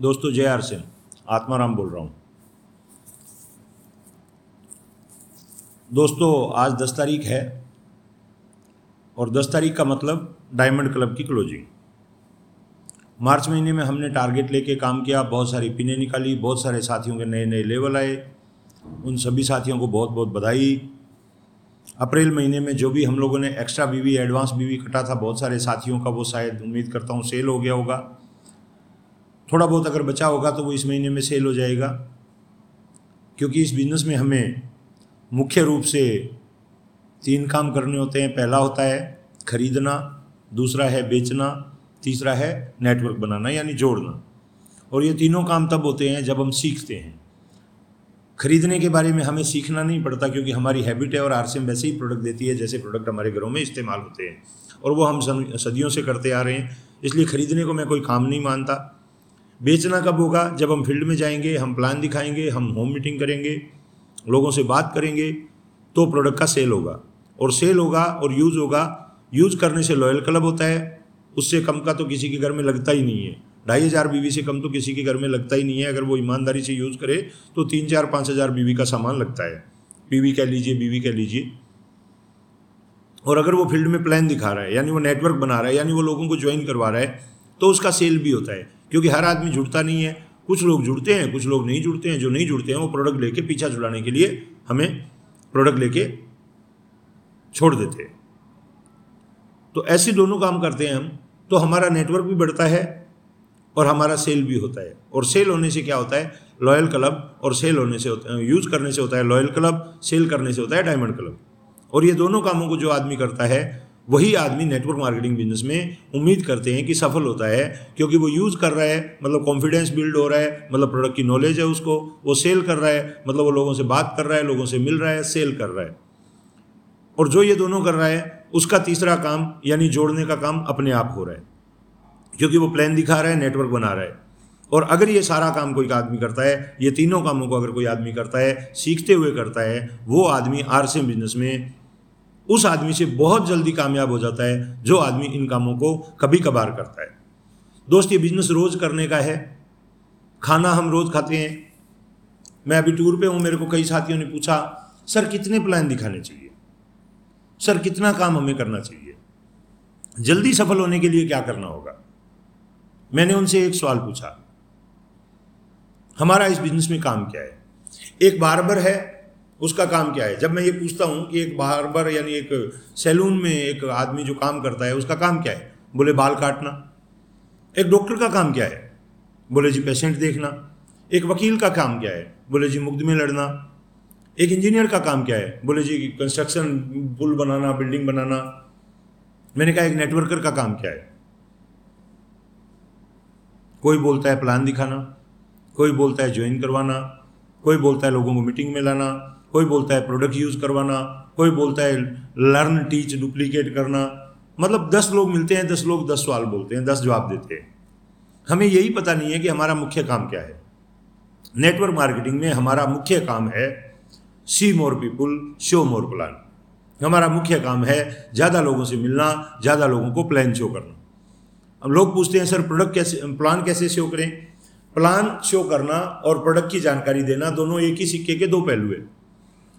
दोस्तों, जय आर सिंह आत्माराम बोल रहा हूँ। दोस्तों, आज दस तारीख है और दस तारीख का मतलब डायमंड क्लब की क्लोजिंग। मार्च महीने में हमने टारगेट लेके काम किया, बहुत सारी पिने निकाली, बहुत सारे साथियों के नए नए लेवल आए, उन सभी साथियों को बहुत बहुत बधाई। अप्रैल महीने में जो भी हम लोगों ने एक्स्ट्रा बीवी, एडवांस बीवी कटा था, बहुत सारे साथियों का वो शायद उम्मीद करता हूँ सेल हो गया होगा। थोड़ा बहुत अगर बचा होगा तो वो इस महीने में सेल हो जाएगा। क्योंकि इस बिज़नेस में हमें मुख्य रूप से तीन काम करने होते हैं। पहला होता है खरीदना, दूसरा है बेचना, तीसरा है नेटवर्क बनाना, यानी जोड़ना। और ये तीनों काम तब होते हैं जब हम सीखते हैं। खरीदने के बारे में हमें सीखना नहीं पड़ता क्योंकि हमारी हैबिट है और आर वैसे ही प्रोडक्ट देती है जैसे प्रोडक्ट हमारे घरों में इस्तेमाल होते हैं। और वो हम सदियों से करते आ रहे हैं। इसलिए खरीदने को मैं कोई काम नहीं मानता। बेचना कब होगा? जब हम फ़ील्ड में जाएँगे, हम प्लान दिखाएँगे, हम होम मीटिंग करेंगे, लोगों से बात करेंगे तो प्रोडक्ट का सेल होगा। और सेल होगा और यूज़ होगा। यूज़ करने से लॉयल क्लब होता है। उससे कम का तो किसी के घर में लगता ही नहीं है। ढाई हज़ार बीवी से कम तो किसी के घर में लगता ही नहीं है। अगर वो ईमानदारी से यूज़ करे तो तीन चार पाँच हज़ार बीवी का सामान लगता है। बीवी कह लीजिए, बीवी कह लीजिए। और अगर वो फ़ील्ड में प्लान दिखा रहा है, यानी वो नेटवर्क बना रहा है, यानी वो लोगों को ज्वाइन करवा रहा है तो उसका सेल भी होता है। क्योंकि हर आदमी जुड़ता नहीं है। कुछ लोग जुड़ते हैं, कुछ लोग नहीं जुड़ते हैं। जो नहीं जुड़ते हैं, वो प्रोडक्ट लेके पीछा छुड़ाने के लिए हमें प्रोडक्ट लेके छोड़ देते हैं। तो ऐसे दोनों काम करते हैं हम तो हमारा नेटवर्क भी बढ़ता है और हमारा सेल भी होता है। और सेल होने से क्या होता है? लॉयल क्लब और सेल होने से होता है यूज़ करने से होता है। लॉयल क्लब सेल करने से होता है डायमंड क्लब और ये दोनों कामों को जो आदमी करता है वही आदमी नेटवर्क मार्केटिंग बिज़नेस में उम्मीद करते हैं कि सफल होता है, क्योंकि वो यूज़ कर रहा है मतलब कॉन्फिडेंस बिल्ड हो रहा है मतलब प्रोडक्ट की नॉलेज है उसको, वो सेल कर रहा है मतलब वो लोगों से बात कर रहा है, लोगों से मिल रहा है सेल कर रहा है। और जो ये दोनों कर रहा है, उसका तीसरा काम, यानी जोड़ने का काम अपने आप हो रहा है, क्योंकि वो प्लान दिखा रहा है नेटवर्क बना रहा है। और अगर ये सारा काम कोई आदमी करता है, ये तीनों कामों को अगर कोई आदमी करता है, सीखते हुए करता है, वो आदमी आर बिज़नेस में उस आदमी से बहुत जल्दी कामयाब हो जाता है, जो आदमी इन कामों को कभी कभार करता है। दोस्त, ये बिज़नेस रोज़ करने का है। खाना हम रोज़ खाते हैं। मैं अभी टूर पे हूँ, मेरे को कई साथियों ने पूछा, सर, कितने प्लान दिखाने चाहिए? सर, कितना काम हमें करना चाहिए? जल्दी सफल होने के लिए क्या करना होगा? मैंने उनसे एक सवाल पूछा, हमारा इस बिज़नेस में काम क्या है? एक बारबर है उसका काम क्या है? जब मैं ये पूछता हूँ कि एक बारबर यानी एक सैलून में एक आदमी जो काम करता है, उसका काम क्या है? बोले, बाल काटना। एक डॉक्टर का काम क्या है? बोले, जी, पेशेंट देखना। एक वकील का काम क्या है? बोले, जी, मुकदमे लड़ना। एक इंजीनियर का काम क्या है? बोले, जी, कंस्ट्रक्शन पुल बनाना, बिल्डिंग बनाना। मैंने कहा, एक नेटवर्कर का काम क्या है? कोई बोलता है प्लान दिखाना, कोई बोलता है ज्वाइन करवाना, कोई बोलता है लोगों को मीटिंग में लाना कोई बोलता है प्रोडक्ट यूज़ करवाना, कोई बोलता है लर्न टीच डुप्लीकेट करना। मतलब दस लोग मिलते हैं, दस लोग दस सवाल बोलते हैं, दस जवाब देते हैं। हमें यही पता नहीं है कि हमारा मुख्य काम क्या है। नेटवर्क मार्केटिंग में हमारा मुख्य काम है see more people show more plan हमारा मुख्य काम है ज़्यादा लोगों से मिलना, ज़्यादा लोगों को प्लान शो करना। अब लोग पूछते हैं, सर प्रोडक्ट कैसे प्लान कैसे शो करें? प्लान शो करना और प्रोडक्ट की जानकारी देना दोनों एक ही सिक्के के दो पहलू है।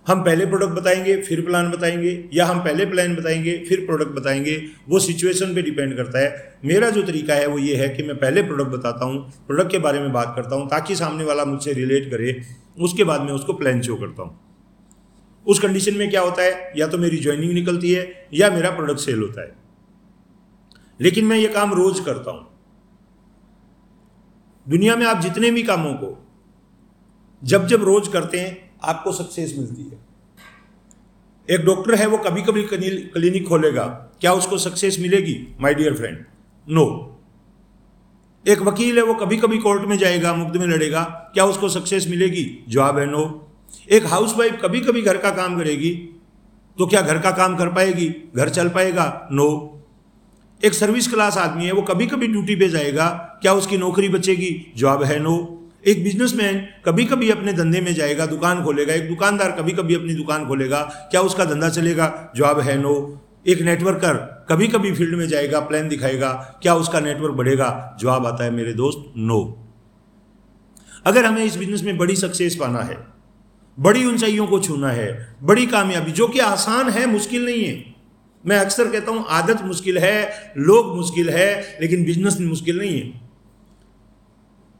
हम पहले प्रोडक्ट बताएँगे, फिर प्लान बताएँगे, या हम पहले प्लान बताएँगे, फिर प्रोडक्ट बताएँगे, वो सिचुएशन पे डिपेंड करता है। मेरा जो तरीका है वो ये है कि मैं पहले प्रोडक्ट बताता हूँ प्रोडक्ट के बारे में बात करता हूँ, ताकि सामने वाला मुझसे रिलेट करे, उसके बाद मैं उसको प्लान शो करता हूँ। उस कंडीशन में क्या होता है, या तो मेरी ज्वाइनिंग निकलती है, या मेरा प्रोडक्ट सेल होता है। लेकिन मैं ये काम रोज करता हूँ। दुनिया में आप जितने भी कामों को जब जब रोज करते हैं आपको सक्सेस मिलती है। एक डॉक्टर है, वो कभी कभी क्लिनिक खोलेगा। क्या उसको सक्सेस मिलेगी? माय डियर फ्रेंड नो एक वकील है, वो कभी कभी कोर्ट में जाएगा मुकदमे लड़ेगा। क्या उसको सक्सेस मिलेगी? जवाब है नो एक हाउसवाइफ कभी कभी घर का काम करेगी तो क्या घर का काम कर पाएगी? घर चल पाएगा? नो एक सर्विस क्लास आदमी है, वो कभी कभी ड्यूटी पे जाएगा। क्या उसकी नौकरी बचेगी? जवाब है नो एक बिजनेसमैन कभी कभी अपने धंधे में जाएगा, दुकान खोलेगा, एक दुकानदार कभी कभी अपनी दुकान खोलेगा, क्या उसका धंधा चलेगा? जवाब है नो एक नेटवर्कर कभी कभी फ़ील्ड में जाएगा प्लान दिखाएगा, क्या उसका नेटवर्क बढ़ेगा? जवाब आता है, मेरे दोस्त नो अगर हमें इस बिज़नेस में बड़ी सक्सेस पाना है, बड़ी ऊंचाइयों को छूना है, बड़ी कामयाबी, जो कि आसान है, मुश्किल नहीं है। मैं अक्सर कहता हूँ, आदत मुश्किल है, लोग मुश्किल है, लेकिन बिज़नेस मुश्किल नहीं है।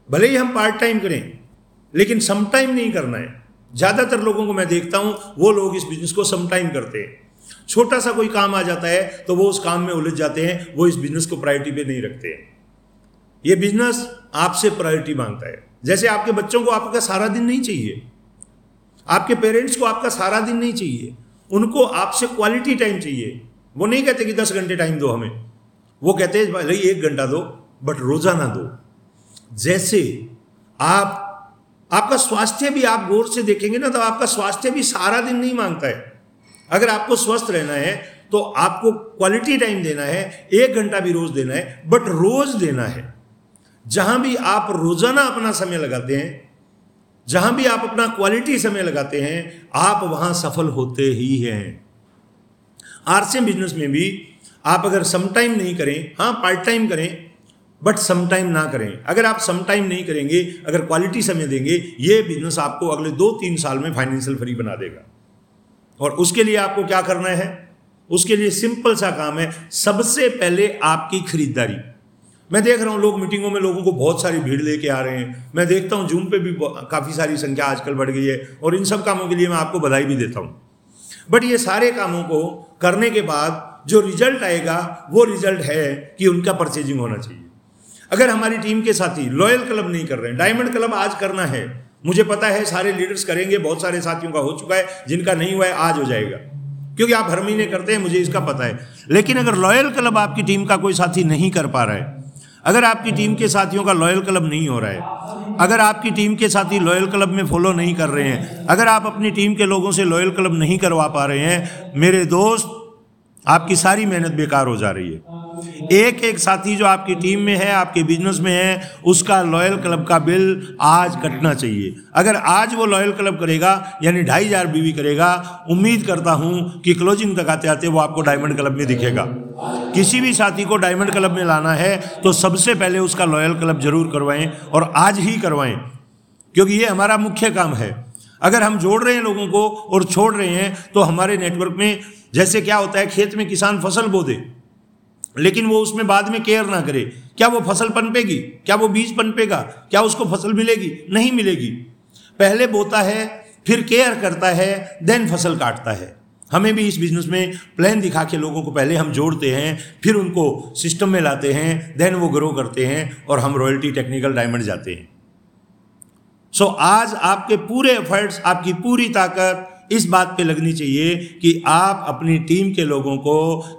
भले ही हम पार्ट टाइम करें, लेकिन सम टाइम नहीं करना है। ज़्यादातर लोगों को मैं देखता हूँ, वो लोग इस बिज़नेस को सम टाइम करते हैं। छोटा सा कोई काम आ जाता है तो वो उस काम में उलझ जाते हैं, वो इस बिज़नेस को प्रायोरिटी पे नहीं रखते हैं। ये बिज़नेस आपसे प्रायोरिटी माँगता है। जैसे आपके बच्चों को आपका सारा दिन नहीं चाहिए, आपके पेरेंट्स को आपका सारा दिन नहीं चाहिए, उनको आपसे क्वालिटी टाइम चाहिए। वो नहीं कहते कि दस घंटे टाइम दो हमें। वो कहते हैं, भाई, एक घंटा दो बट रोज़ाना दो। जैसे आप, आपका स्वास्थ्य भी आप गौर से देखेंगे ना तो आपका स्वास्थ्य भी सारा दिन नहीं माँगता है। अगर आपको स्वस्थ रहना है तो आपको क्वालिटी टाइम देना है, एक घंटा भी रोज देना है बट रोज देना है। जहाँ भी आप रोज़ाना अपना समय लगाते हैं, जहाँ भी आप अपना क्वालिटी समय लगाते हैं, आप वहाँ सफल होते ही हैं। आरसीएम बिज़नेस में भी आप अगर सम टाइम नहीं करें हाँ पार्ट टाइम करें बट सम टाइम ना करें। अगर आप सम टाइम नहीं करेंगे, अगर क्वालिटी समय देंगे, ये बिज़नेस आपको अगले दो तीन साल में फाइनेंशियल फ्री बना देगा। और उसके लिए आपको क्या करना है? उसके लिए सिंपल सा काम है। सबसे पहले आपकी खरीदारी। मैं देख रहा हूँ, लोग मीटिंगों में लोगों को बहुत सारी भीड़ लेके आ रहे हैं। मैं देखता हूँ जूम पे भी काफ़ी सारी संख्या आजकल बढ़ गई है। और इन सब कामों के लिए मैं आपको बधाई भी देता हूँ। बट ये सारे कामों को करने के बाद जो रिज़ल्ट आएगा, वो रिज़ल्ट है कि उनका परचेजिंग होना चाहिए। अगर हमारी टीम के साथी लॉयल क्लब नहीं कर रहे हैं, डायमंड क्लब आज करना है, मुझे पता है सारे लीडर्स करेंगे, बहुत सारे साथियों का हो चुका है, जिनका नहीं हुआ है, आज हो जाएगा। क्योंकि आप हर महीने करते हैं, मुझे इसका पता है। लेकिन अगर लॉयल क्लब आपकी टीम का कोई साथी नहीं कर पा रहा है, अगर आपकी टीम के साथियों का लॉयल क्लब नहीं हो रहा है, अगर आपकी टीम के साथी लॉयल क्लब में फॉलो नहीं कर रहे हैं, अगर आप अपनी टीम के लोगों से लॉयल क्लब नहीं करवा पा रहे हैं, मेरे दोस्त आपकी सारी मेहनत बेकार हो जा रही है। एक एक साथी जो आपकी टीम में है, आपके बिज़नेस में है, उसका लॉयल क्लब का बिल आज कटना चाहिए। अगर आज वो लॉयल क्लब करेगा, यानी ढाई हज़ार बीवी करेगा, उम्मीद करता हूँ कि क्लोजिंग तक आते आते वो आपको डायमंड क्लब में दिखेगा। किसी भी साथी को डायमंड क्लब में लाना है तो सबसे पहले उसका लॉयल क्लब ज़रूर करवाएँ और आज ही करवाएँ, क्योंकि ये हमारा मुख्य काम है। अगर हम जोड़ रहे हैं लोगों को और छोड़ रहे हैं तो हमारे नेटवर्क में जैसे क्या होता है, खेत में किसान फ़सल बो दे, लेकिन वो उसमें बाद में केयर ना करे। क्या वो फ़सल पनपेगी? क्या वो बीज पनपेगा? क्या उसको फ़सल मिलेगी? नहीं मिलेगी। पहले बोता है, फिर केयर करता है, देन फ़सल काटता है। हमें भी इस बिज़नेस में प्लान दिखा के लोगों को पहले हम जोड़ते हैं, फिर उनको सिस्टम में लाते हैं, देन वो ग्रो करते हैं और हम रॉयल्टी टेक्निकल डायमंड जाते हैं। सो आज आपके पूरे एफर्ट्स आपकी पूरी ताकत इस बात पे लगनी चाहिए कि आप अपनी टीम के लोगों को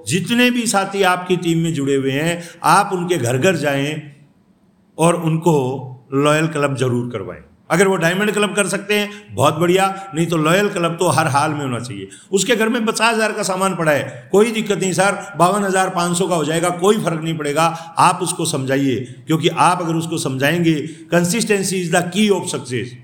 जितने भी साथी आपकी टीम में जुड़े हुए हैं, आप उनके घर घर जाएँ और उनको लॉयल क्लब ज़रूर करवाएँ। अगर वो डायमंड क्लब कर सकते हैं, बहुत बढ़िया। नहीं तो लॉयल क्लब तो हर हाल में होना चाहिए। उसके घर में पचास हज़ार का सामान पड़ा है। कोई दिक्कत नहीं सर, बावन हज़ार पाँच सौ का हो जाएगा, कोई फ़र्क नहीं पड़ेगा। आप उसको समझाइए, क्योंकि आप अगर उसको समझाएँगे consistency is the key of success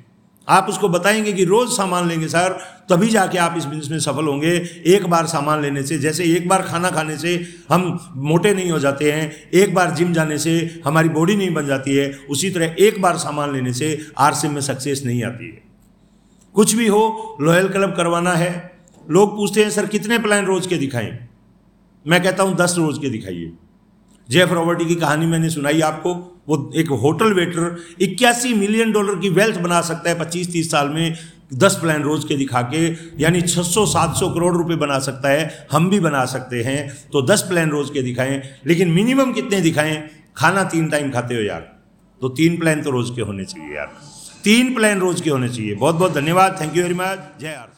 आप उसको बताएँगे कि रोज सामान लेंगे, सर, तभी जाके आप इस बिज़नेस में सफल होंगे। एक बार सामान लेने से, जैसे एक बार खाना खाने से हम मोटे नहीं हो जाते हैं, एक बार जिम जाने से हमारी बॉडी नहीं बन जाती है, उसी तरह एक बार सामान लेने से आरसीएम में सक्सेस नहीं आती है। कुछ भी हो लॉयल क्लब करवाना है। लोग पूछते हैं, सर, कितने प्लान रोज के दिखाएँ? मैं कहता हूँ, दस रोज के दिखाइए। जेफ रॉबर्टी की कहानी मैंने सुनाई आपको। वो एक होटल वेटर इक्यासी मिलियन डॉलर की वेल्थ बना सकता है पच्चीस, तीस साल में, दस प्लान रोज के दिखा के, यानी 600-700 करोड़ रुपए बना सकता है, हम भी बना सकते हैं तो दस प्लान रोज के दिखाएँ, लेकिन मिनिमम कितने दिखाएँ? खाना तीन टाइम खाते हो यार तो तीन प्लान तो रोज के होने चाहिए यार, तीन प्लान रोज के होने चाहिए बहुत बहुत धन्यवाद, थैंक यू वेरी मच, जय आर